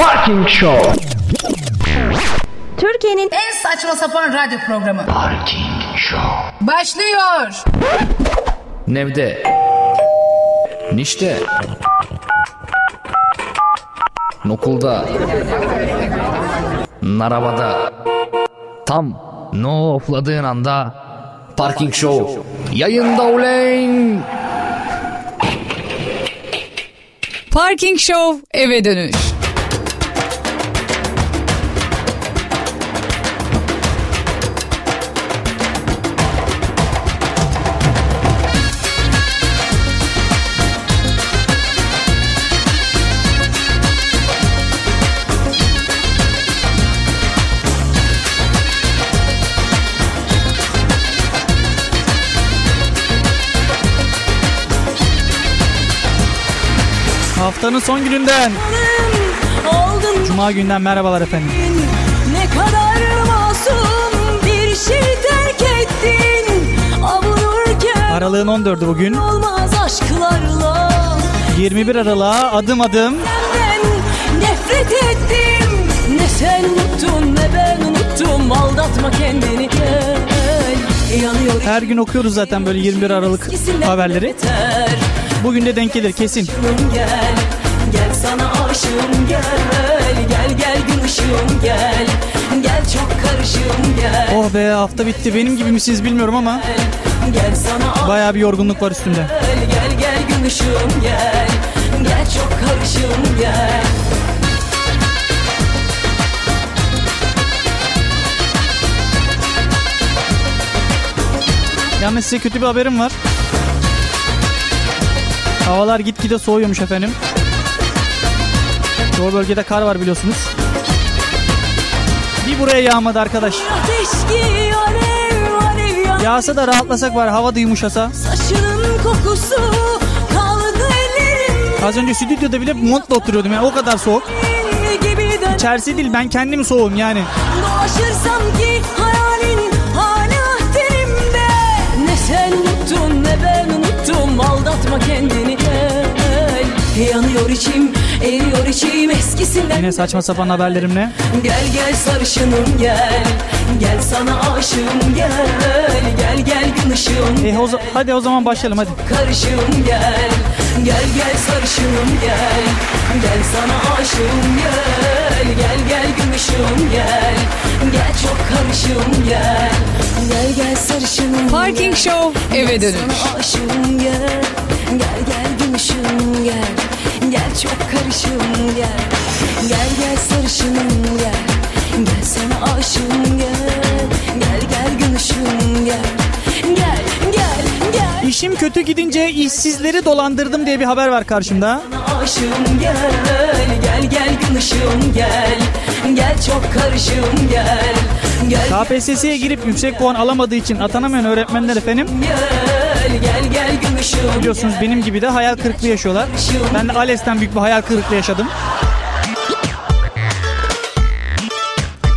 Parking Show. Türkiye'nin En saçma sapan radyo programı. Parking Show. Başlıyor. Nevde. Nişte. Nokulda. Narabada. Tam no ofladığın anda Parking Show yayında uleyn. Parking Show eve dönüş. Haftanın son gününden. Cuma günden merhabalar efendim. ne kadar masum bir şey terk ettin Avunurken Aralığın 14'ü bugün. olmaz aşklarla 21 Aralık'a adım adım Senden nefret ettim Ne sen unuttun ne ben unuttum Aldatma kendini gel her gün okuyoruz zaten böyle 21 Aralık haberleri. Bugün de denk gelir kesin. Gel Oh be hafta bitti. Benim gibi misiniz bilmiyorum ama bayağı bir yorgunluk var üstümde. gel Gel gel gün ışığım gel Gel çok karışığım gel Yalnız size kötü bir haberim var. Havalar gitgide soğuyormuş efendim. Çoğu bölgede kar var biliyorsunuz. Buraya yağmadı arkadaş. Yağsa da rahatlasak var hava da yumuşasa. Saçının kokusu kaldı ellerim Az önce stüdyoda bile montla oturuyordum yani o kadar soğuk. İçerisi değil ben kendim soğuğum yani. Dolaşırsam ki hayalin hala terimde Ne sen unuttun ne ben unuttum Aldatma kendini gel Yanıyor içim eriyor içim eskisinden Yine saçma sapan haberlerimle. Gel gel sarışınım gel. Gel sana aşığım gel. Gel gel gün ışığım E, o hadi o zaman başlayalım hadi. karışığım gel. Gel gel sarışınım gel. Gel sana aşığım gel. Gel gel gün ışığım gel. Gel çok karışığım gel. Gel gel sarışınım Parking Show eve dönüş. Sana aşığım gel. Gel gel gün ışığım gel Gel çok karışığım gel. Gel gel sarışınım gel. Gel sana aşığım gel. Gel gel ışığım gel. Gel gel gel. İşim kötü gidince işsizleri dolandırdım diye bir haber var karşımda. Aşığım gel. Gel gel ışığım gel. Gel çok karışığım gel. Gel KPSS'ye girip yüksek puan alamadığı için atanamayan öğretmenler efendim. gel. Gel gel biliyorsunuz benim gibi de hayal kırıklığı yaşıyorlar. Ben de ALES'ten büyük bir hayal kırıklığı yaşadım.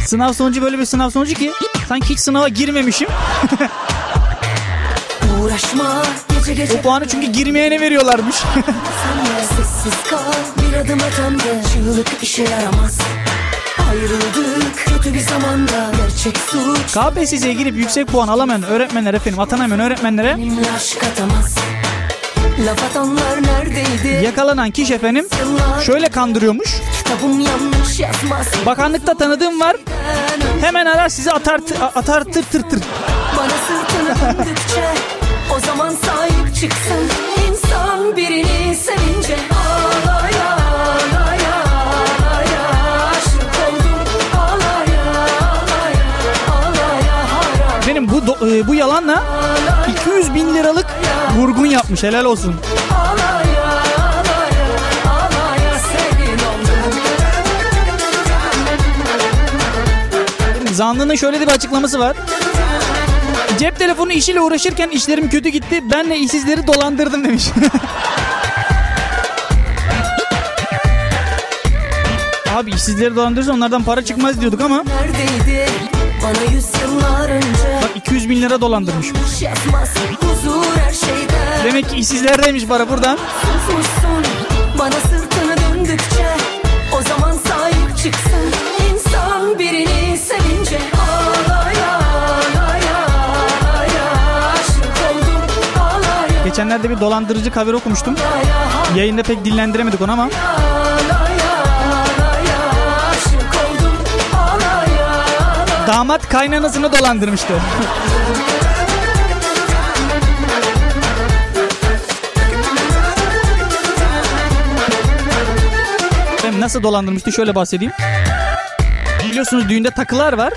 Sınav sonucu böyle bir sınav sonucu ki sanki hiç sınava girmemişim. Uğraşma gece gece O puanı çünkü girmeyene veriyorlarmış. Sessiz kal bir adım atanda Çığlık işe yaramaz Ayrıldık kötü bir zamanda Gerçek suç KPSS'ye girip yüksek puan alamayan öğretmenler efendim atanamayan öğretmenlere benimle aşk atamaz Laf atanlar neredeydi yakalanan kişi efendim şöyle kandırıyormuş. kitabım yanlış yazmaz Bakanlıkta tanıdığım var. Hemen arar sizi atar atar tır tır tır. Bana sırtını döndükçe O zaman sahip çıksın insan birini sevince Ağlaya bu do- e, bu yalanla 200 bin liralık vurgun yapmış helal olsun. Zanlının şöyle bir açıklaması var. Cep telefonu işiyle uğraşırken işlerim kötü gitti. Benle işsizleri dolandırdım demiş. Abi işsizleri dolandırırsa onlardan para çıkmaz diyorduk ama Neredeydi bana yüz yıllar önce 400 bin lira dolandırmış. Demek ki işsizlerdeymiş para buradan. Susursun, bana sırtını döndükçe o zaman sahip çıksın. İnsan birini sevince ağlaya ağlaya ağlaya aşık oldum ağlaya. Geçenlerde bir dolandırıcı haber okumuştum. Yayında pek dillendiremedik onu ama. Ağlaya, Damat kaynanasını dolandırmıştı. Ben nasıl dolandırmıştı şöyle bahsedeyim. Biliyorsunuz düğünde takılar var.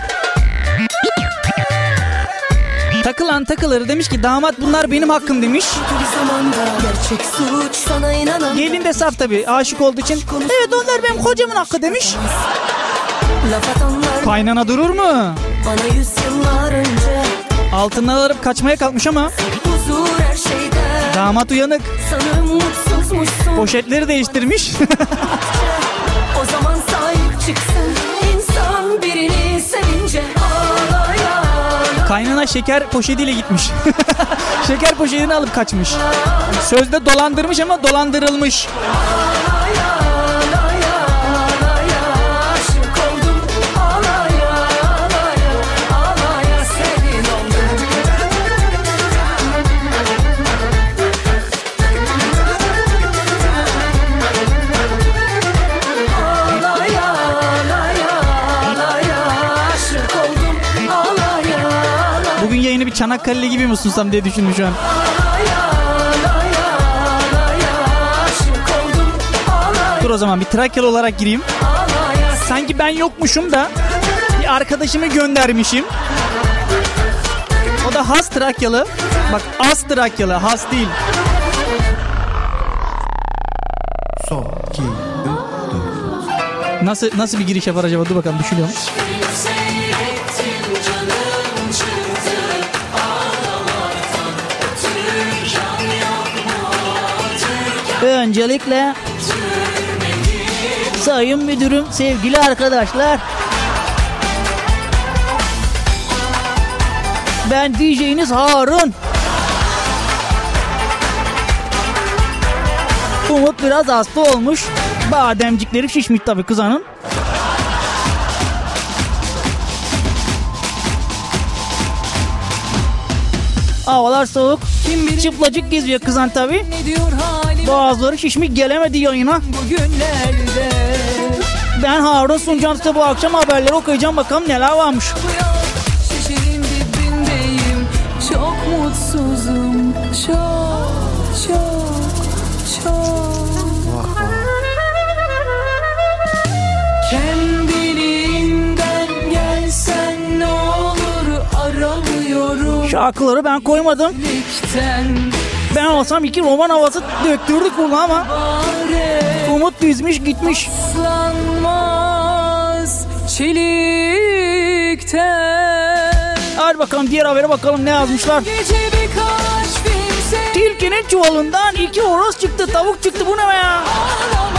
Takılan takıları demiş ki damat bunlar benim hakkım demiş. Gelin de saf tabii aşık olduğu için. Evet onlar benim kocamın hakkı demiş. Laf atanlar Kaynana durur mu? bana yüz yıllar önce Altından alıp kaçmaya kalkmış ama Huzur her şeyde damat uyanık. Sanırım mutsuzmuşsun Poşetleri değiştirmiş. O zaman sahip çıksın insan birini sevince ağlaya Kaynana şeker poşetiyle gitmiş. şeker poşetini alıp kaçmış. Sözde dolandırmış ama dolandırılmış. ağlaya Bugün yayını bir Çanakkale gibi mi sunsam diye düşündüm şu an. Dur o zaman bir Trakyalı olarak gireyim. Sanki ben yokmuşum da bir arkadaşımı göndermişim. O da has Trakyalı. Bak az Trakyalı, has değil. Son, iki, Nasıl nasıl bir giriş yapar acaba? Dur bakalım düşünüyorum. Öncelikle Sayın Müdürüm, sevgili arkadaşlar. Ben DJ'niz Harun. Umut biraz hasta olmuş. Bademcikleri şişmiş tabii kızanın. Havalar soğuk. Çıplacık geziyor kızan halim Boğazları şişmiş gelemedi yayına. bugünlerde Ben Harun sunacağım size bu akşam haberleri okuyacağım bakalım neler varmış. Şişenin dibindeyim Çok mutsuzum Şarkıları ben koymadım. Ben olsam iki roman havası döktürdük bunu ama Umut dizmiş gitmiş. Çelikten Hadi bakalım diğer habere bakalım ne yazmışlar. Tilkinin çuvalından iki horoz çıktı tavuk çıktı bu ne be ya? ağlamaktan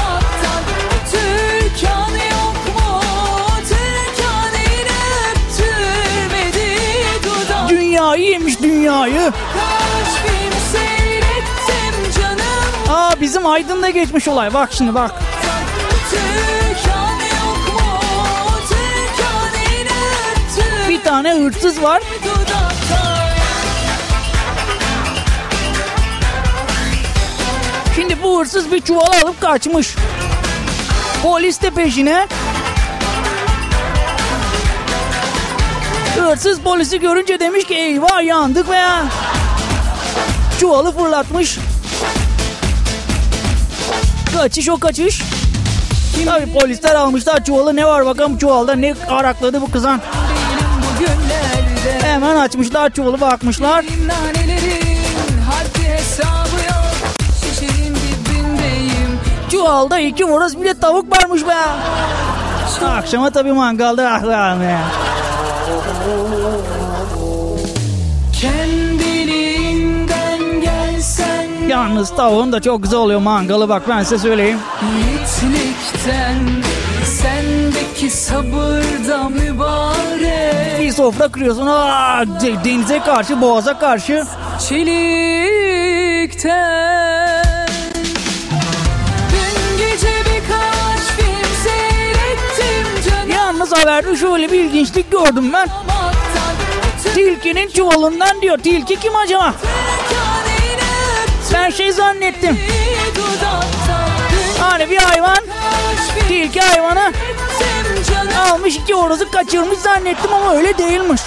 Dünyayı yemiş dünyayı. Aa bizim Aydın'da geçmiş olay bak şimdi bak. Bir tane hırsız var. Şimdi bu hırsız bir çuval alıp kaçmış. Polis de peşine. Hırsız polisi görünce demiş ki eyvah yandık be. Çuvalı fırlatmış. Kaçış o kaçış. Tabii polisler almışlar çuvalı ne var bakalım çuvalda ne arakladı bu kızan. Hemen açmışlar çuvalı bakmışlar. Çuvalda iki horoz bir de tavuk varmış be. Akşama tabii mangalda ah be. Kendiliğinden gelsen Yalnız tavuğun da çok güzel oluyor mangalı bak ben size söyleyeyim. Yiğitlikten Sendeki sabırda mübarek Bir sofra kırıyorsun aa, de- denize karşı boğaza karşı. Çelikten Dün gece birkaç film seyrettim canım Yalnız haberde şöyle bir ilginçlik gördüm ben. Tilkinin çuvalından diyor. Tilki kim acaba? Ben şey zannettim. Hani bir hayvan tilki hayvanı almış iki horozu kaçırmış zannettim ama öyle değilmiş.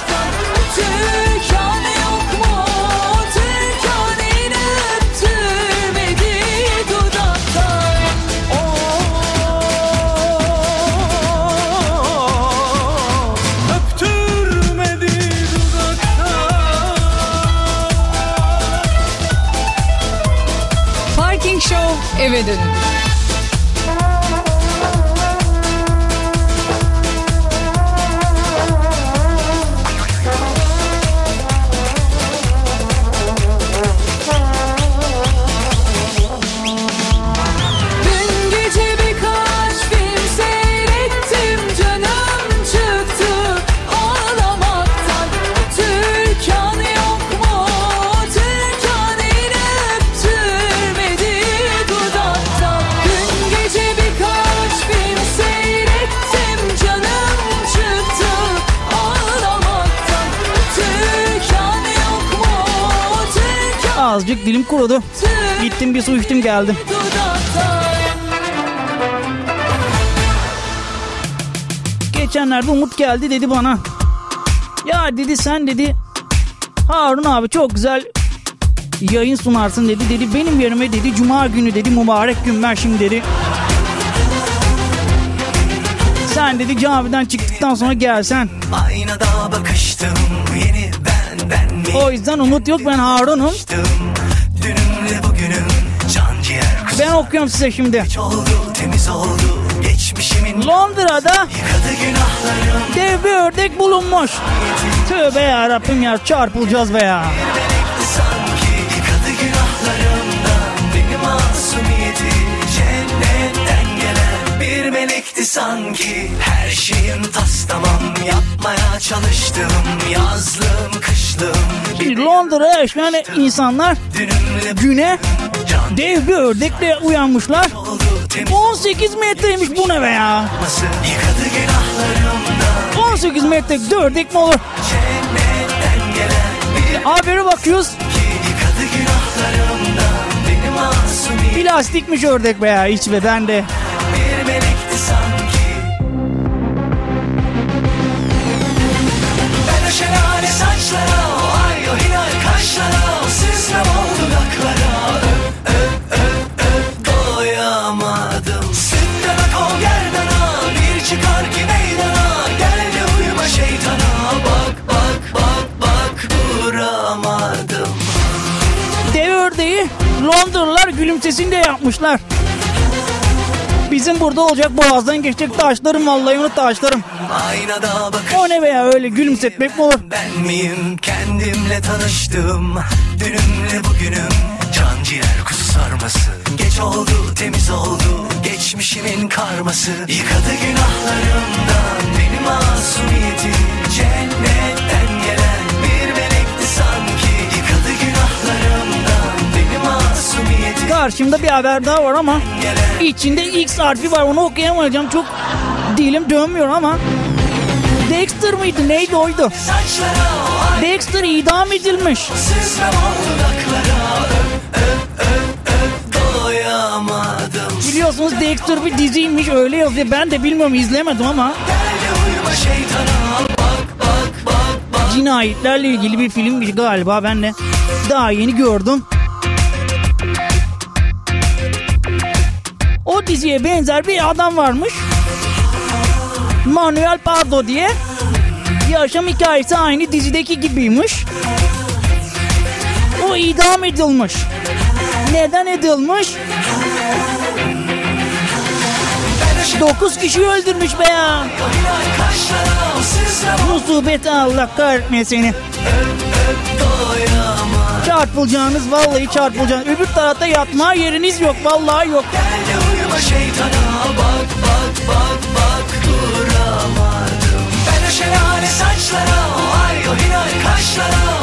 Geldim. Geçenlerde Umut geldi dedi bana. Ya dedi sen dedi Harun abi çok güzel yayın sunarsın dedi. Dedi benim yerime dedi cuma günü dedi mübarek gün ben şimdi dedi. Sen dedi camiden çıktıktan sonra gelsen. Aynada bakıştım yeni ben ben mi O yüzden Umut yok ben Harun'um. Dünümle bugünüm Ben okuyorum size şimdi. oldu temiz oldu Geçmişimin Londra'da dev bir ördek bulunmuş. Tövbe ya Rabbim ya çarpılacağız be ya. Melekti sanki her şeyin tas tamam Yapmaya çalıştım yazlım kışlım Şimdi Londra'ya yaşayan insanlar güne dev bir ördekle uyanmışlar. oldu temiz 18 metreymiş bu ne be ya? olması Yıkadı günahlarımdan 18 metre ördek mi olur? Habere bakıyoruz. Plastikmiş ördek be ya hiç be ben de. Londralılar gülümsesinde yapmışlar. Bizim burada olacak boğazdan geçecek taşlarım vallahi onu taşlarım. O ne be ya öyle gülümsetmek mi olur? Ben miyim? Kendimle tanıştım. Dünümle bugünüm. Can ciğer kuzu sarması. Geç oldu temiz oldu. Geçmişimin karması. Yıkadı günahlarımdan beni masumiyetim Cennetten gelen Karşımda bir haber daha var ama içinde X harfi var. Onu okuyamayacağım. Çok dilim dönmüyor ama. Dexter mıydı? Neydi? Oydu? Dexter idam edilmiş. Biliyorsunuz Dexter bir diziymiş. Öyle yazıyor. Ben de bilmiyorum. İzlemedim ama. Cinayetlerle ilgili bir filmmiş galiba. Ben de daha yeni gördüm. O diziye benzer bir adam varmış. Manuel Pardo diye. Yaşam hikayesi aynı dizideki gibiymiş. O idam edilmiş. Neden edilmiş? 9 kişi öldürmüş be ya. Musibet Allah kahretmesin seni. doyama Çarpılacağınız vallahi çarpılacağınız. Öbür tarafta yatma yeriniz yok vallahi yok. Şeytana bak bak bak bak. Duramadım. Ben o şelale saçlara o ay o hilal kaşlara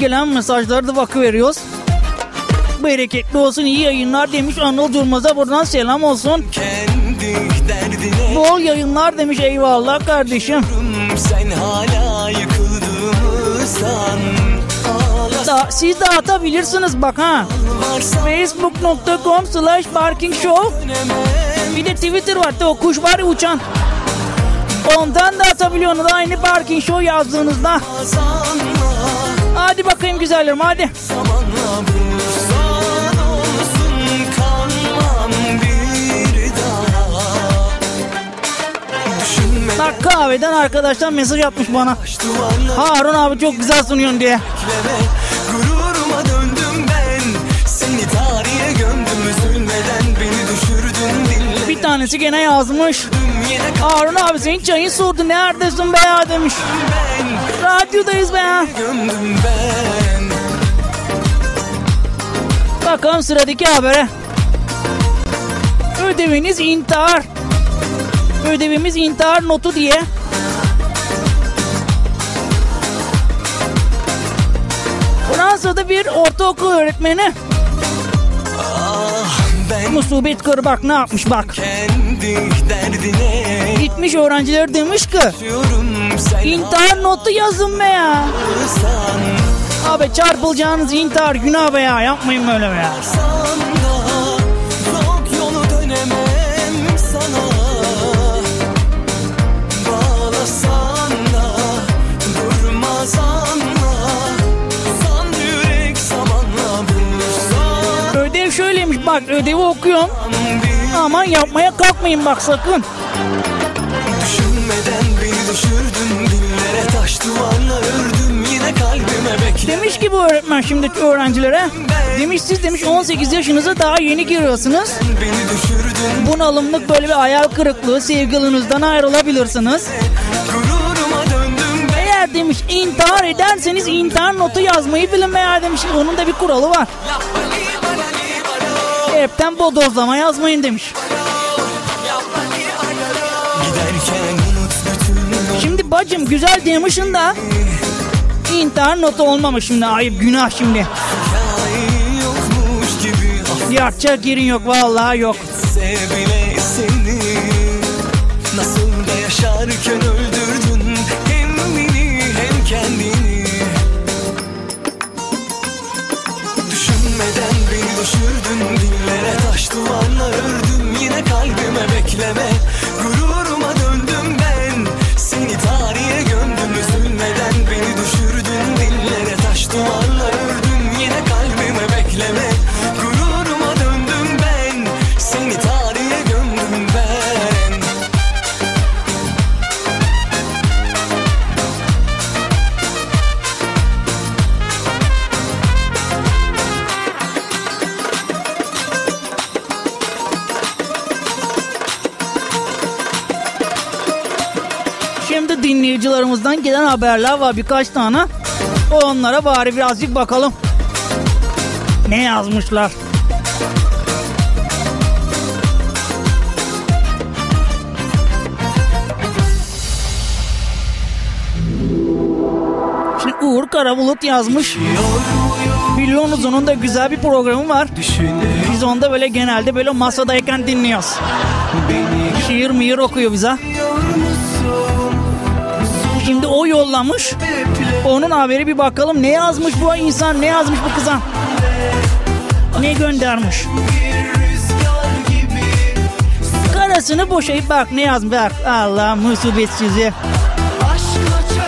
gelen mesajlara da bakıveriyoruz. Bereketli olsun iyi yayınlar demiş Anıl Durmaz'a buradan selam olsun. Bol yayınlar demiş eyvallah kardeşim. Sen hala Da, siz de atabilirsiniz bak ha. Facebook.com slash parking show. Bir de Twitter var o kuş var ya uçan. Ondan da atabiliyorsunuz aynı parking show yazdığınızda. sanma Hadi bakayım güzellerim hadi. Zamanla olsun bir daha Bak kahveden arkadaşlar mesaj atmış bana. Harun abi çok güzel sunuyorsun diye. bekleme Gururuma döndüm ben Seni tarihe gömdüm üzülmeden Beni düşürdün dille Bir tanesi gene yazmış. Harun abi senin çayın soğudu neredesin be demiş. ben Radyodayız be Bakalım sıradaki habere. Ödeviniz intihar. Ödevimiz intihar notu diye. Fransa'da bir ortaokul öğretmeni musibet kır bak ne yapmış bak. Gitmiş öğrenciler demiş ki intihar notu yazın be ya. Abi çarpılacağınız intihar günah be ya yapmayın böyle be ya. Bak ödevi okuyorum. Bir Aman yapmaya kalkmayın bak sakın. düşünmeden beni düşürdün Dillere taş duvarla ördüm Yine kalbime bekle Demiş ki bu öğretmen şimdi öğrencilere. Demiş siz demiş 18 yaşınıza daha yeni giriyorsunuz. Bunalımlık böyle bir hayal kırıklığı sevgilinizden ayrılabilirsiniz. Eğer demiş intihar ederseniz intihar notu yazmayı bilin veya demiş onun da bir kuralı var. Hepten bodozlama yazmayın demiş. Şimdi bacım güzel demişin da intihar notu olmamış şimdi ayıp günah şimdi. Yatacak yerin yok vallahi yok. Seni Nasıl da yaşarken öldürdün Hem beni hem kendini Düşünmeden beni Dillere taş duvarla ördüm Yine kalbime bekleme dinleyicilerimizden gelen haberler var birkaç tane. Onlara bari birazcık bakalım. Ne yazmışlar? Şimdi Uğur Karabulut yazmış. Biliyorsunuz onun da güzel bir programı var. Biz onda böyle genelde böyle masadayken dinliyoruz. Şiir miyir okuyor bize. Şimdi o yollamış. Onun haberi bir bakalım ne yazmış bu insan ne yazmış bu kıza. Ne göndermiş. Karısını boşayıp bak ne yazmış bak. Allah musibet sizi.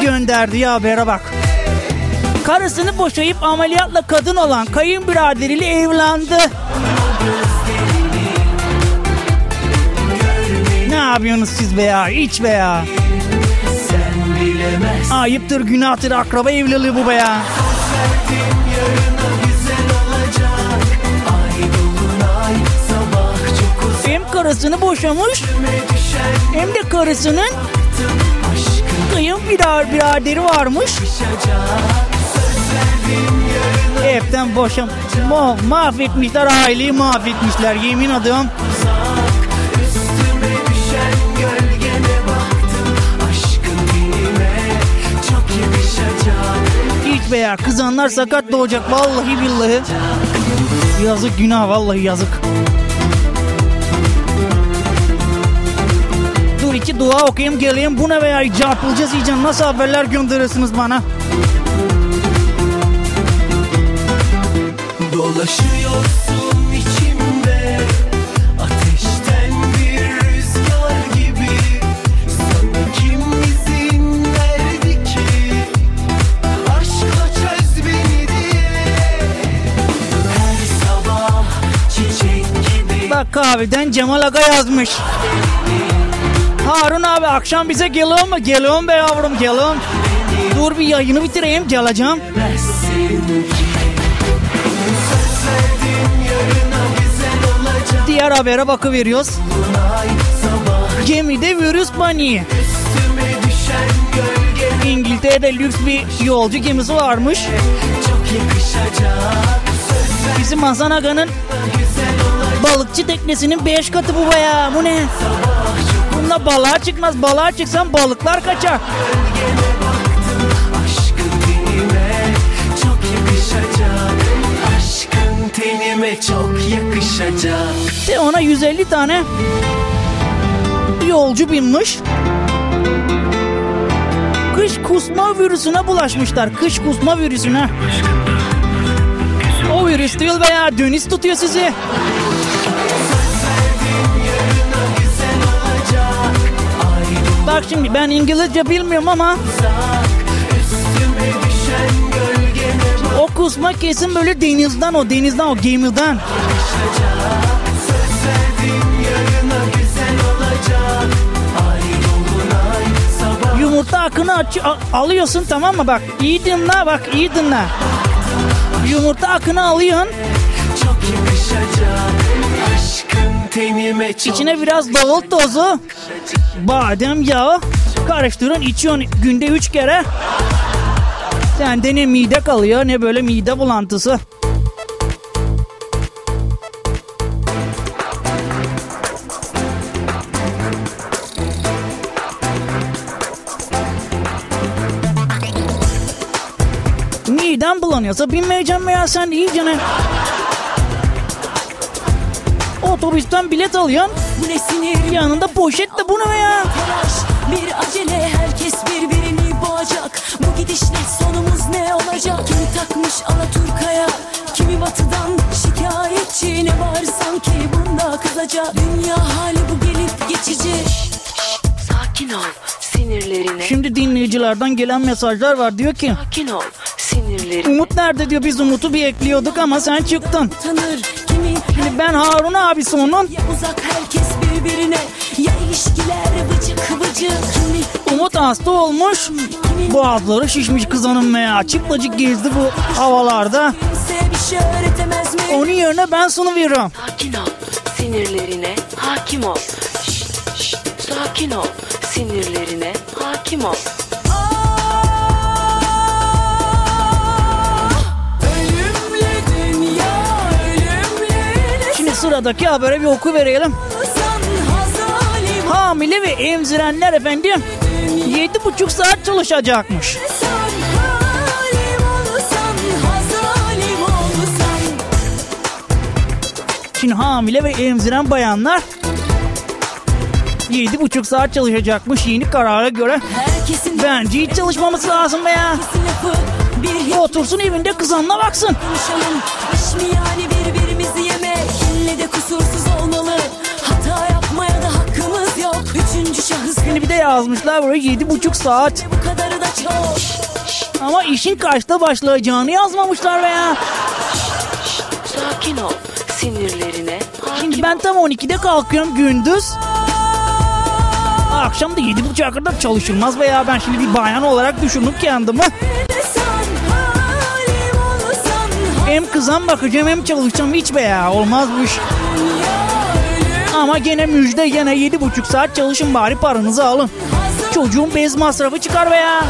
Gönderdiği habere bak. Karısını boşayıp ameliyatla kadın olan kayınbiraderiyle evlendi. Ne yapıyorsunuz siz be ya? Hiç be. Ayıptır, günahtır, akraba evliliği bu be ya. Hem karısını boşamış hem de karısının kayınbirar biraderi varmış. Hepten boşam ma mahvetmişler aileyi mahvetmişler yemin ediyorum. Be ya. Kızanlar sakat doğacak vallahi billahi. Yazık günah vallahi yazık. Dur iki dua okuyayım geleyim. Bu ne be ya? Çarpılacağız iyice. Nasıl haberler gönderiyorsunuz bana? Dolaşıyorsun Bak kahveden Cemal Aga yazmış. Harun abi akşam bize geliyor mu? Geliyorum be yavrum geliyorum. Dur bir yayını bitireyim geleceğim. Diğer habere bakıveriyoruz. Gemide virüs paniği. İngiltere'de lüks bir yolcu gemisi varmış. Bizim Hasan Aga'nın balıkçı teknesinin 5 katı bu baya. Bu ne? Bunda balığa çıkmaz. Balığa çıksan balıklar kaçar. Tenime çok yakışacak De ona 150 tane yolcu binmiş. Kış kusma virüsüne bulaşmışlar. Kış kusma virüsüne. O virüs değil veya dönis tutuyor sizi. Bak şimdi ben İngilizce bilmiyorum ama o kusma kesin böyle denizden o denizden o gemiden. Yumurta akını aç, alıyorsun tamam mı bak iyi dinle bak iyi dinle. Yumurta akını alıyorsun çok yakışacak Aşkın tenime çok içine biraz davul tozu badem yağı karıştırın içiyorsun günde üç kere. Sende ne mide kalıyor ne böyle mide bulantısı. Miden bulanıyorsa binmeyeceğim ya sen iyicene. Otobüsten bilet alıyorsun. Bu ne sinir Yanında poşet de bu ne ya? telaş Bir acele herkes birbirini boğacak Bu gidişle sonumuz ne olacak Kimi takmış Alaturka'ya Kimi batıdan şikayetçi Ne var sanki bunda kızacak Dünya hali bu gelip geçici Sakin ol sinirlerine. Şimdi dinleyicilerden gelen mesajlar var. Diyor ki Sakin ol sinirlerine. Umut nerede diyor biz Umut'u bir ekliyorduk ama sen çıktın. Tanır Şimdi ben Harun abisi onun. ya uzak herkes birbirine Ya ilişkiler vıcık vıcık Kimi Umut hasta olmuş. Boğazları şişmiş kız hanım ya. Çıplacık gezdi bu havalarda. şey? Onun yerine ben sunuyorum. Sakin ol sinirlerine hakim ol. Şşt, şşt, sakin ol sinirlerine hakim ol. Sıradaki habere bir oku verelim. Hamile ve emzirenler efendim 7,5 saat çalışacakmış. Şimdi hamile ve emziren bayanlar 7,5 saat çalışacakmış yeni karara göre. Herkesin Bence hiç çalışmaması lazım be ya. lafı Otursun evinde kızanına baksın. konuşalım yani birbirimizi İlle de kusursuz olmalı Hata yapmaya da hakkımız yok Üçüncü şahıs Şimdi bir de yazmışlar böyle 7,5 saat. bu kadarı da çok Ama işin kaçta başlayacağını yazmamışlar be ya. Sakin ol sinirlerine Şimdi ben tam 12'de kalkıyorum gündüz. Akşam da 7.30'a kadar çalışılmaz be ya. Ben şimdi bir bayan olarak düşündüm kendimi. Hem kızan bakacağım hem çalışacağım hiç be ya. Olmaz bu iş. Ama gene müjde gene 7,5 saat çalışın bari paranızı alın. Çocuğun bez masrafı çıkar be ya.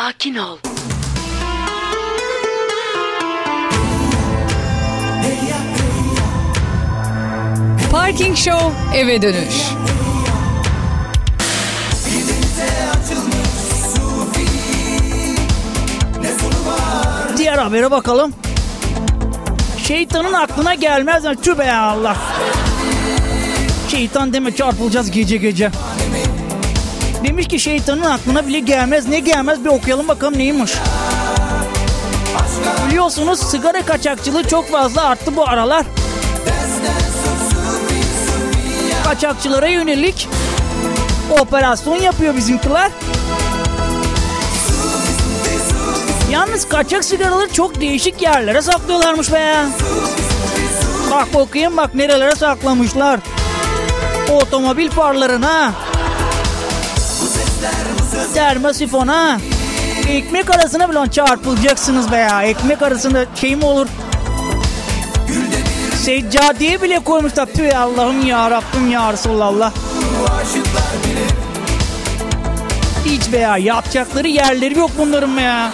Sakin ol. Parking Show eve dönüş. Diğer habere bakalım. Şeytanın aklına gelmez mi? Tübe ya Allah. Şeytan deme çarpılacağız gece gece. Demiş ki şeytanın aklına bile gelmez. Ne gelmez bir okuyalım bakalım neymiş. Biliyorsunuz sigara kaçakçılığı çok fazla arttı bu aralar. Kaçakçılara yönelik operasyon yapıyor bizimkiler. Yalnız kaçak sigaraları çok değişik yerlere saklıyorlarmış be. Bak bakayım bak nerelere saklamışlar. Otomobil farlarına. Termosifona. Ekmek arasına bile çarpılacaksınız be ya. Ekmek arasında şey mi olur? Seccadeye bile koymuşlar. Tüh Allah'ım ya Rabbim ya Resulallah. Hiç be ya yapacakları yerleri yok bunların ya.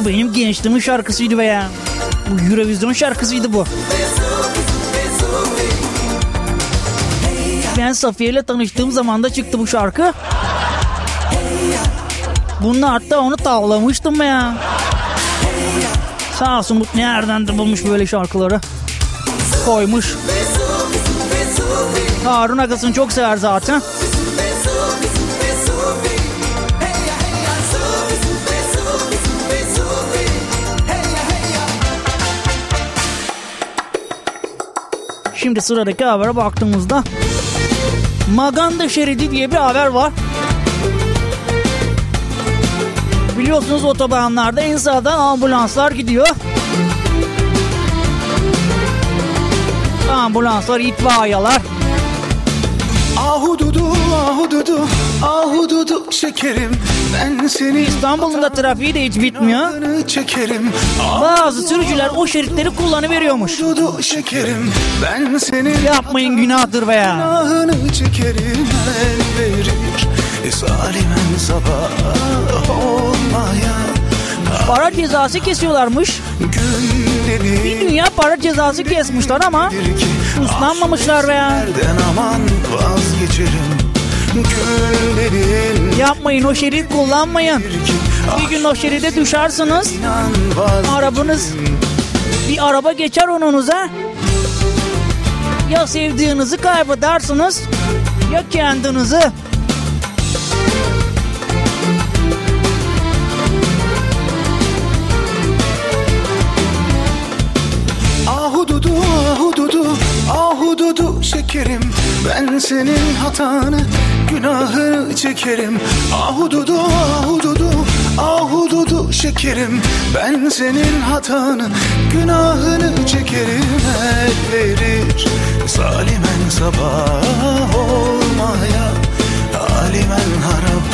Bu benim gençliğimin şarkısıydı be ya. Bu Eurovision şarkısıydı bu. Ben Safiye ile tanıştığım zaman da çıktı bu şarkı. Bununla hatta onu tavlamıştım ya. Sağ olsun bu nereden de bulmuş böyle şarkıları. Koymuş. Harun Akas'ın çok sever zaten. Şimdi sıradaki habere baktığımızda Maganda şeridi diye bir haber var. Biliyorsunuz otobanlarda en sağdan ambulanslar gidiyor. Ambulanslar, itfaiyeler. Ahududu ahududu ahududu şekerim ben seni İstanbul'un da trafiği de hiç bitmiyor. Çekerim Bazı sürücüler o şeritleri kullanıveriyormuş. Ahududu şekerim ben senin Yapmayın günahtır be ya. Günahını çekerim el verir Salimen sabah olmaya Para cezası kesiyorlarmış. Bir dünya para cezası kesmişler ama uslanmamışlar be ya. Nereden aman vazgeçerim Yapmayın o şerit kullanmayın. Bir gün o şeride düşersiniz. Arabanız bir araba geçer onunuza. Ya sevdiğinizi kaybedersiniz ya kendinizi. Şekerim. Ben senin hatanı günahını çekerim. Ahududu ahududu ahududu şekerim. Ben senin hatanı günahını çekerim. El verir salimen sabah olmaya. Alimen harap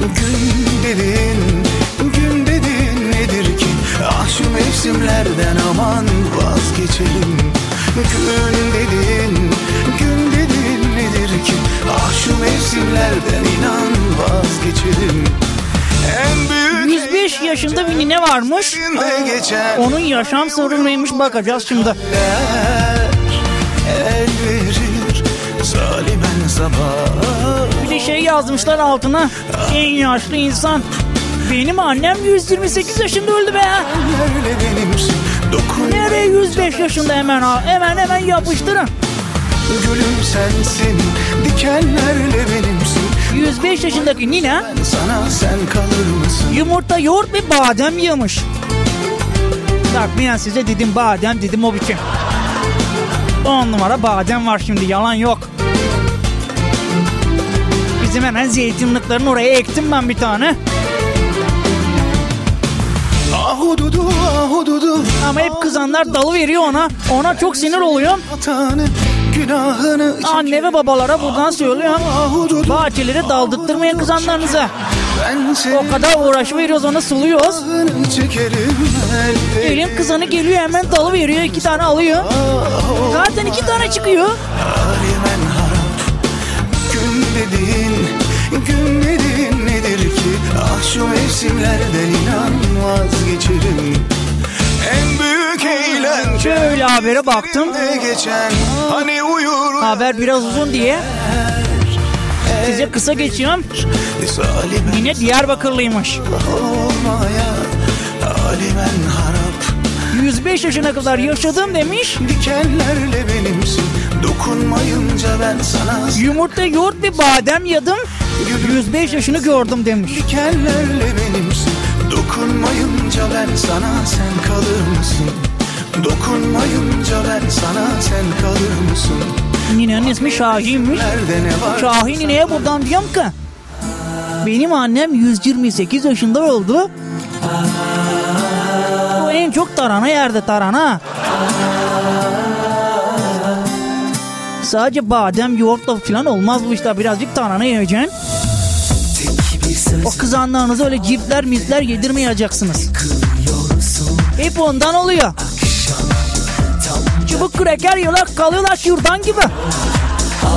gün dedin gün dedin. Nedir ki? Ah şu mevsimlerden aman vazgeçelim Gün dedin, gün dedin nedir ki Ah şu mevsimlerden inan vazgeçelim En büyük 105 yaşında bir nine varmış. geçen Onun yaşam sırrı neymiş bakacağız şimdi. Bir de şey yazmışlar altına. En yaşlı insan. Benim annem 128 yaşında öldü be. Öyle benimsin Nereye 105 yaşında hemen ha? Hemen hemen yapıştırın. Gülüm sensin dikenlerle benimsin 105 yaşındaki Ben sana sen kalır mısın yumurta, yoğurt ve badem yemiş. Bak ben size dedim badem dedim o biçim. 10 numara badem var şimdi yalan yok. Bizim hemen zeytinliklerin oraya ektim ben bir tane. Ahududu ahududu Ama hep kızanlar dalı veriyor ona. Ona çok sinir oluyor. Hatanı günahını Anne ve babalara buradan söylüyorum. Bahçeleri daldırtmayın kızanlarınıza. O kadar uğraş veriyoruz ona suluyoruz. günahını çekerim el Elin kızanı geliyor hemen dalı veriyor iki tane alıyor. Zaten iki tane çıkıyor. Gün dediğin Gün dediğin nedir ki Ah şu mevsimlerden inan vazgeçerim En büyük eğlence Şöyle habere baktım. geçen Hani uyur Haber biraz uzun diye. Size kısa geçiyorum. Yine Diyarbakırlıymış. olmaya Halimen harap 105 yaşına kadar yaşadım demiş. Dikenlerle benimsin Dokunmayınca ben sana Yumurta, yoğurt ve badem yedim. 105 yaşını gördüm demiş. Dikenlerle benimsin Dokunmayınca ben sana sen kalır mısın Dokunmayınca ben sana sen kalır mısın Ninenin ismi Şahin'miş. Şahin nineye buradan diyorum ki. Benim annem 128 yaşında oldu. O en çok tarhana yerde tarhana. Sadece badem, yoğurtla falan olmaz bu işte. Birazcık tarhana yiyeceksin. O kızanlarınızı öyle cipler mipler yedirmeyeceksiniz. Hep ondan oluyor. Çubuk kreker yiyorlar kalıyorlar şuradan gibi.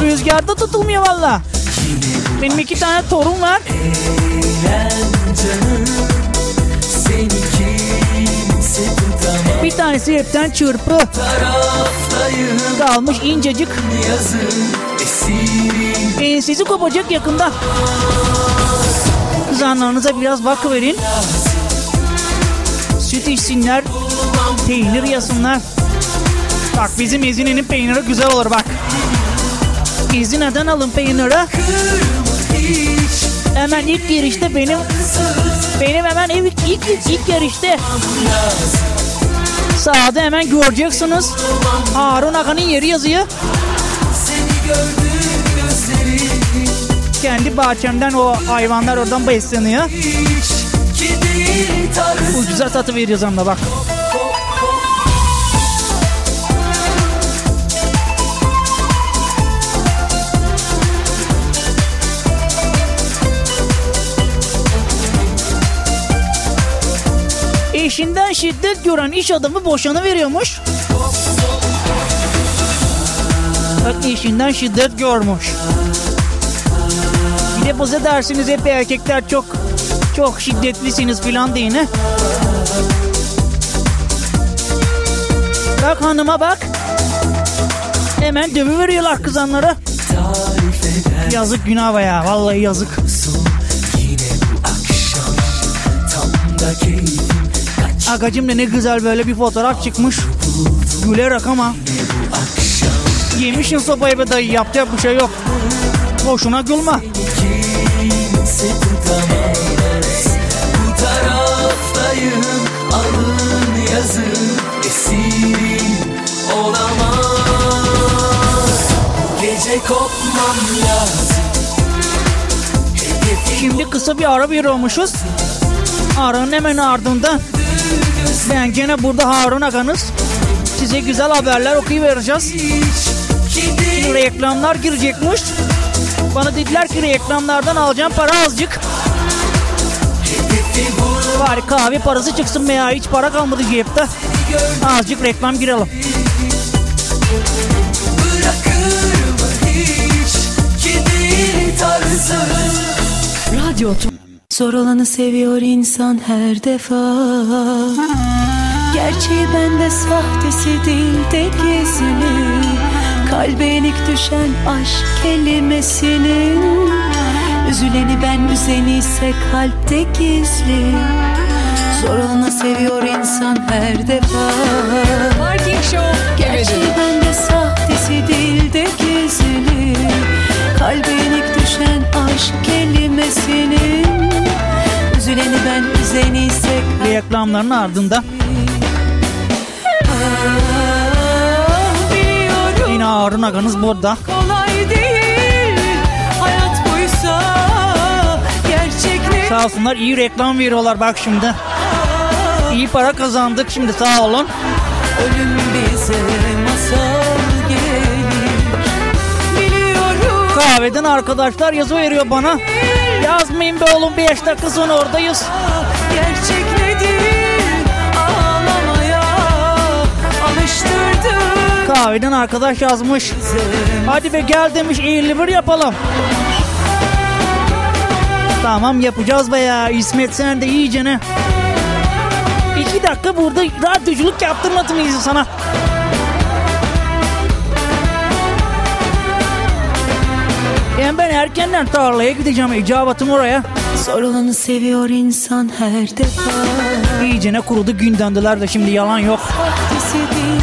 Rüzgarda tutulmuyor valla. Benim iki tane torun var. Bir tanesi hepten çırpı. Kalmış incecik. Ensesi kopacak yakında. Kızanlarınıza biraz bakıverin. Süt içsinler. Peynir yasınlar. Bak bizim Ezine'nin peyniri güzel olur bak. Ezine'den alın peyniri. Hemen ilk girişte benim benim hemen ilk ilk ilk, ilk girişte sağda hemen göreceksiniz. Harun Aka'nın yeri yazıyor. Kendi bahçemden o hayvanlar oradan besleniyor. Ucuza satı veriyoruz hem de bak. Eşinden şiddet gören iş adamı boşanı veriyormuş. Bak eşinden şiddet görmüş. Bize dersiniz hep erkekler çok çok şiddetlisiniz filan diye ne? Bak hanıma bak. Hemen dövüveriyorlar kızanları. Yazık günah be ya. Vallahi yazık. Agacım da ne güzel böyle bir fotoğraf çıkmış. Gülerek ama. Yemişin sopayı be dayı. Yapacak bir şey yok. Boşuna gülme. Bu taraftayım alın yazın esirim olamaz Gece kopmam lazım Şimdi kısa bir ara veriyormuşuz. Aranın hemen ardından ben gene burada Harun Aganız. Size güzel haberler okuyuvereceğiz. Şimdi reklamlar girecekmiş. Bana dediler ki reklamlardan alacağım para azıcık. Bari kahve parası çıksın veya hiç para kalmadı cepte. Azıcık reklam girelim. Radyo Zor olanı seviyor insan her defa Gerçeği bende sahtesi değil de gizli Kalbe yenik düşen aşk kelimesinin Üzüleni ben üzeni ise kalpte gizli. Zor olanı seviyor insan her defa. Parking Show dönüş. bende sahtesi değil de gizli. Kalbe yenik düşen aşk kelimesinin Üzüleni ben üzeni ise Ve reklamların ardında. Ah, Harun Aganız burada. kolay değil Hayat buysa gerçek Sağ olsunlar iyi reklam veriyorlar bak şimdi. İyi para kazandık şimdi sağ olun. Ölüm bize masal gelir Biliyorum Kahveden arkadaşlar yazı veriyor bana. Yazmayın be oğlum 5 dakika sonra oradayız. gerçek nedir Ağlamaya alıştırdı Kahveden arkadaş yazmış. Hadi be gel demiş 51 yapalım. Tamam yapacağız be ya. İsmet sen de iyicene. İki dakika burada radyoculuk yaptırmadım mıyız sana? Yani ben erkenden tarlaya gideceğim. İcabatım oraya. Zor olanı seviyor insan her defa İyicene kurudu gün döndüler de şimdi yalan yok.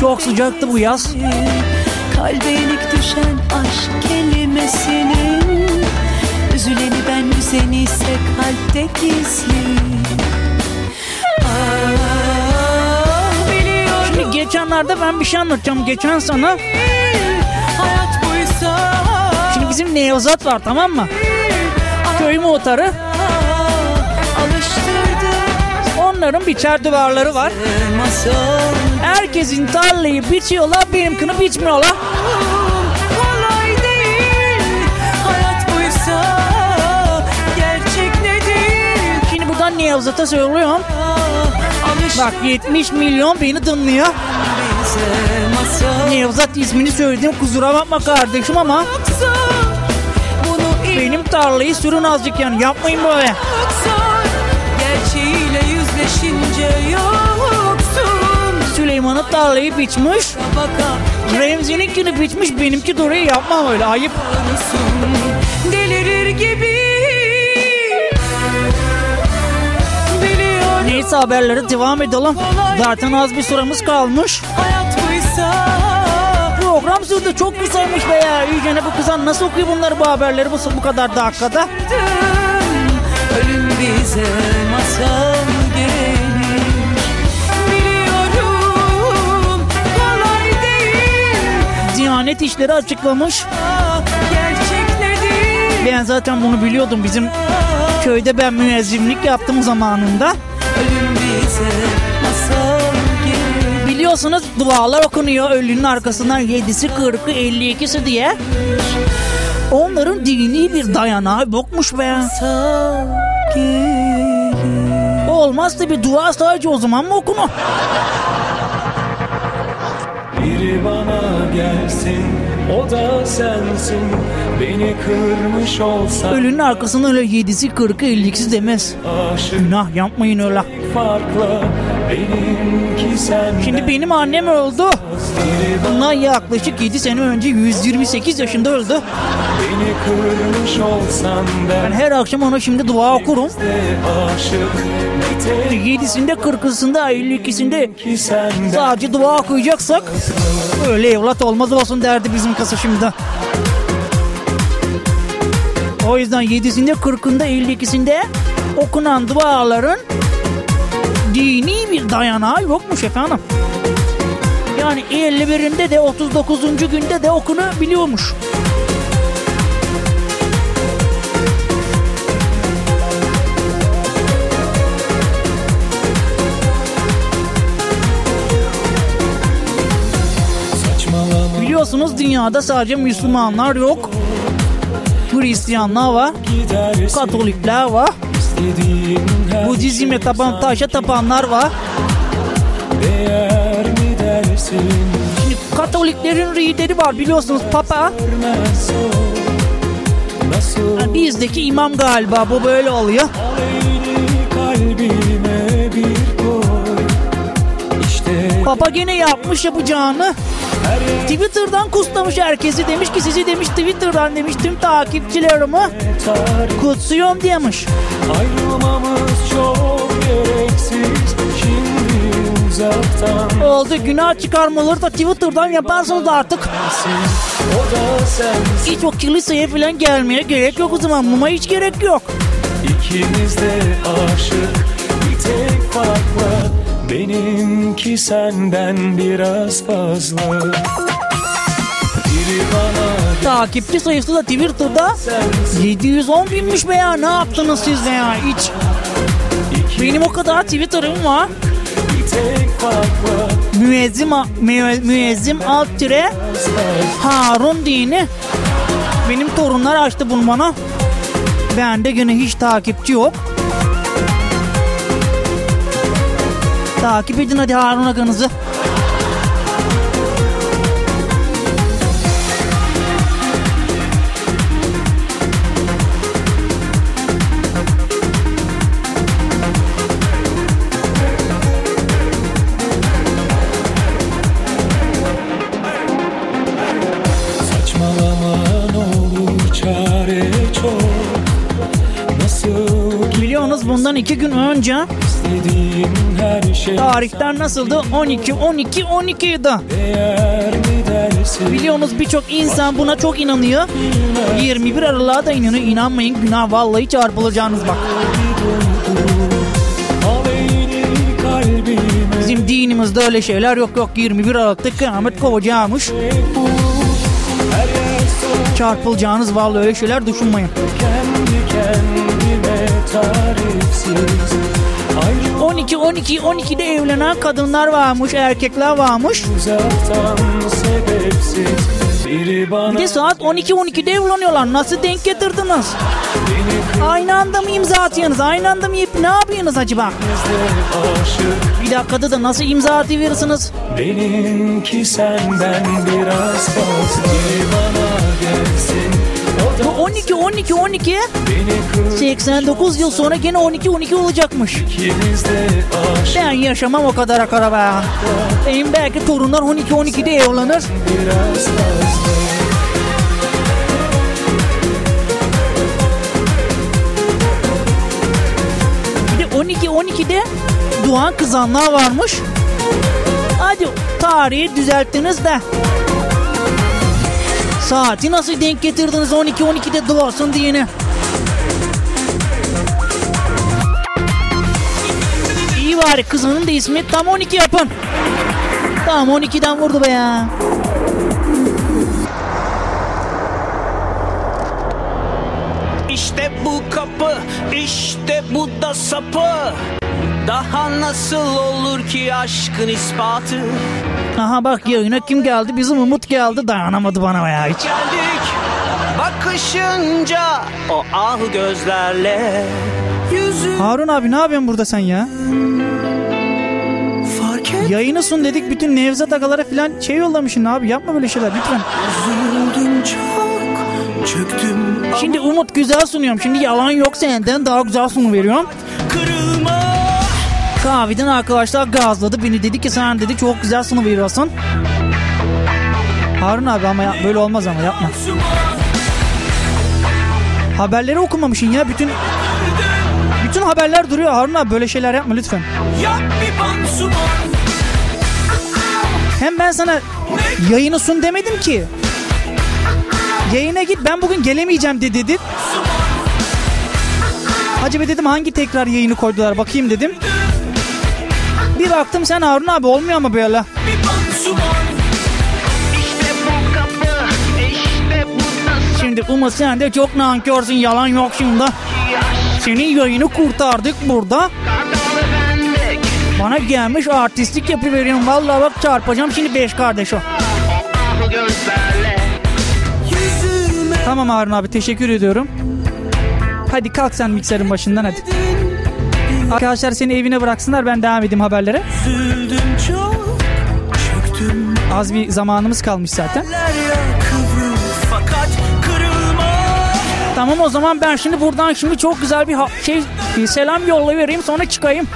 Çok sıcaktı bu yaz. Kalbe yenik düşen aşk kelimesinin Üzüleni ben üzeni ise kalpte gizli Ah, Şimdi geçenlerde ben bir şey anlatacağım. Geçen sana hayat buysa Şimdi bizim Nevzat var tamam mı? Köy muhtarı. Onların biçer duvarları var. Herkesin tarlayı biçiyorlar, benimkini biçmiyorlar. Şimdi buradan Nevzat'a söylüyorum. Bak 70 milyon beni dinliyor. Nevzat ismini söyledim kusura bakma kardeşim ama benim tarlayı sürün azıcık yani yapmayın böyle. Yüzleşince yoksun Süleyman'ın tarlayı biçmiş. Baka Remzi'ninkini biçmiş benimki orayı yapmam öyle ayıp. Delirir gibi Biliyorum Neyse haberlere devam edelim. Zaten az bir süremiz kalmış. hayat buysa Program sürdü çok kısaymış be ya. İyice bu kızan nasıl okuyor bunları bu haberleri bu, bu kadar dakikada? Ölüm bize masal Diyanet işleri açıklamış. Ben zaten bunu biliyordum. Bizim köyde ben müezzinlik yaptım zamanında. Biliyorsunuz dualar okunuyor ölünün arkasından 7'si 40'ı 52'si diye. Onların dini bir dayanağı yokmuş be. Masal gelir Olmaz tabi dua sadece o zaman mı okunur? Biri bana gelsin o da sensin Beni kırmış olsan Ölünün arkasından öyle 7'si 40'ı 52'si demez. aşık Günah yapmayın öyle. Farkla Benimki senden Şimdi benim annem öldü. Bundan yaklaşık 7 sene önce 128 yaşında öldü. beni kırmış olsan Ben ben her akşam ona şimdi dua okurum. de aşık Bir tek 7'sinde 40'ısında 52'sinde ki senden sadece dua okuyacaksak öyle evlat olmaz olsun derdi bizim kasa şimdi. O yüzden 7'sinde 40'ında 52'sinde okunan duaların dini bir dayanağı yokmuş efendim. Yani 51'inde de 39. günde de okunabiliyormuş. Saçmalama Biliyorsunuz dünyada sadece Müslümanlar yok. Hristiyanlar var, Katolikler var, bu Budizme taban taşa tapanlar var. Değer mi dersin? Şimdi Katoliklerin lideri var biliyorsunuz Papa. Yani bizdeki imam galiba bu böyle oluyor. Papa gene yapmış yapacağını. Twitter'dan kutlamış herkesi demiş ki sizi demiş Twitter'dan demiş tüm takipçilerimi kutsuyorum demiş. Ayrılmamız çok gereksiz Şimdi uzaktan Oldu günah çıkarmaları da Twitter'dan yaparsınız artık. Hiç o kiliseye falan gelmeye gerek yok o zaman. Muma hiç gerek yok. İkimiz de aşık Bir tek farkla Benimki senden biraz fazla Takipçi sayısı da Twitter'da sensin 710 binmiş be ya. Ne yaptınız siz be ya hiç. Benim o kadar Twitter'ım var. Müezzim, müe, müezzim alt tire Harun dini. Benim torunlar açtı bunu bana. Bende gene hiç takipçi yok. Takip edin hadi Harun Biliyorsunuz bundan iki gün önce istediğin her şey tarihler nasıldı? 12, 12, 12 idi. Biliyorsunuz birçok insan buna çok inanıyor. 21 Aralık'a da inanıyor. İnanmayın günah vallahi çarpılacağınız bak. Bizim dinimizde öyle şeyler yok yok. 21 Aralık'ta kıyamet kovacağımış. Çarpılacağınız vallahi öyle şeyler düşünmeyin. kendi kendime tarifsiz 12 12 12'de evlenen kadınlar varmış, erkekler varmış. Bir de saat 12 12'de evleniyorlar. Nasıl denk getirdiniz? Aynı anda mı imza atıyorsunuz? Aynı anda mı ne yapıyorsunuz acaba? Bir dakikada da nasıl imza atıverirsiniz? Benimki senden biraz fazla 12 12 12 beni kız 89 yıl sonra gene 12 12 olacakmış. Ben yaşamam o kadar akara be. Benim belki torunlar 12 12'de evlenir. Bir de 12 12'de doğan kızanlar varmış. Hadi tarihi düzelttiniz de. Saati nasıl denk getirdiniz 12 12'de doğasın diyene. İyi bari kızının da ismi tam 12 yapın. Tam 12'den vurdu be ya. İşte bu kapı, işte bu da sapı. Daha nasıl olur ki aşkın ispatı? Aha bak yayına kim geldi? Bizim Umut geldi. Dayanamadı bana ya hiç. Geldik bakışınca o ah gözlerle yüzü Harun abi ne yapıyorsun burada sen ya? Fark et Yayını sun dedik bütün Nevzat agalara falan şey yollamışsın abi yapma böyle şeyler lütfen. üzüldüm çok Çöktüm Şimdi Umut güzel sunuyorum. Şimdi yalan yok senden daha güzel sunu veriyorum. kırılma Kahveden arkadaşlar gazladı beni dedi ki sen dedi çok güzel sunu veriyorsun. Harun abi ama ya, böyle olmaz ama yapma. Haberleri okumamışsın ya bütün bütün haberler duruyor Harun abi böyle şeyler yapma lütfen. Hem ben sana yayını sun demedim ki. Yayına git ben bugün gelemeyeceğim de dedin. Acaba dedim hangi tekrar yayını koydular bakayım dedim. Bir baktım sen Harun abi olmuyor ama böyle. Şimdi Umut sen de çok nankörsün yalan yok şimdi. Senin yayını kurtardık burada. Bana gelmiş artistlik yapıveriyorum. Vallahi bak çarpacağım şimdi beş kardeş o. Tamam Harun abi teşekkür ediyorum. Hadi kalk sen mikserin başından hadi. Arkadaşlar seni evine bıraksınlar ben devam edeyim haberlere. Çok Çöktüm Az bir zamanımız kalmış zaten. Kıvrıl Tamam o zaman ben şimdi buradan şimdi çok güzel bir şey bir selam yollayıvereyim sonra çıkayım.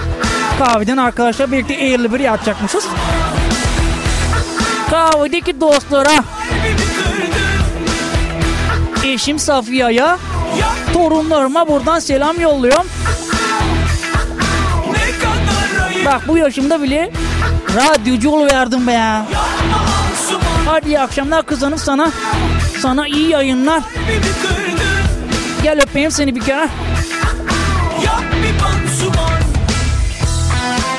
Kahveden arkadaşlar birlikte 51 yatacakmışız. Kahvedeki dostlara, eşim Safiye'ye, torunlarıma buradan selam yolluyorum. Bak bu yaşımda bile radyocu oluverdim be ya. Hadi iyi akşamlar kızanım sana. Sana iyi yayınlar. Gel öpeyim seni bir kere.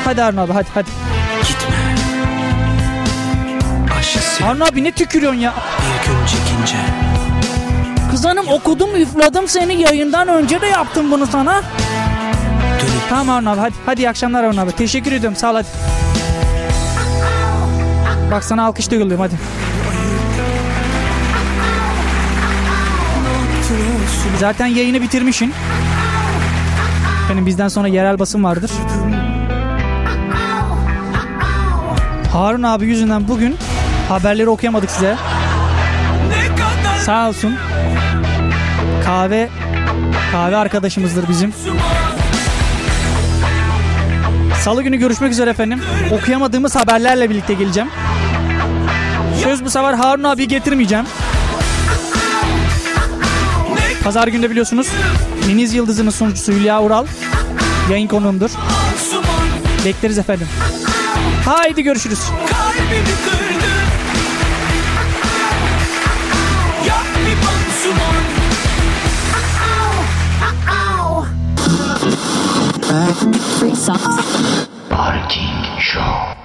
Hadi Harun abi hadi hadi. Gitme Harun abi ne tükürüyorsun ya? bir gün çekince Kızanım okudum üfladım seni yayından önce de yaptım bunu sana. Tamam Harun abi hadi. Hadi iyi akşamlar Harun abi. Teşekkür ediyorum sağ ol hadi. Bak sana alkış da yolluyorum hadi. Zaten yayını bitirmişsin. Benim bizden sonra yerel basın vardır. Harun abi yüzünden bugün haberleri okuyamadık size. Sağ olsun. Kahve kahve arkadaşımızdır bizim. Salı günü görüşmek üzere efendim. Okuyamadığımız haberlerle birlikte geleceğim. Söz bu sefer Harun abi getirmeyeceğim. Pazar günü de biliyorsunuz Deniz Yıldızı'nın sunucusu Hülya Ural yayın konuğumdur. Bekleriz efendim. Haydi görüşürüz. Kalbimi Free socks. Parking show.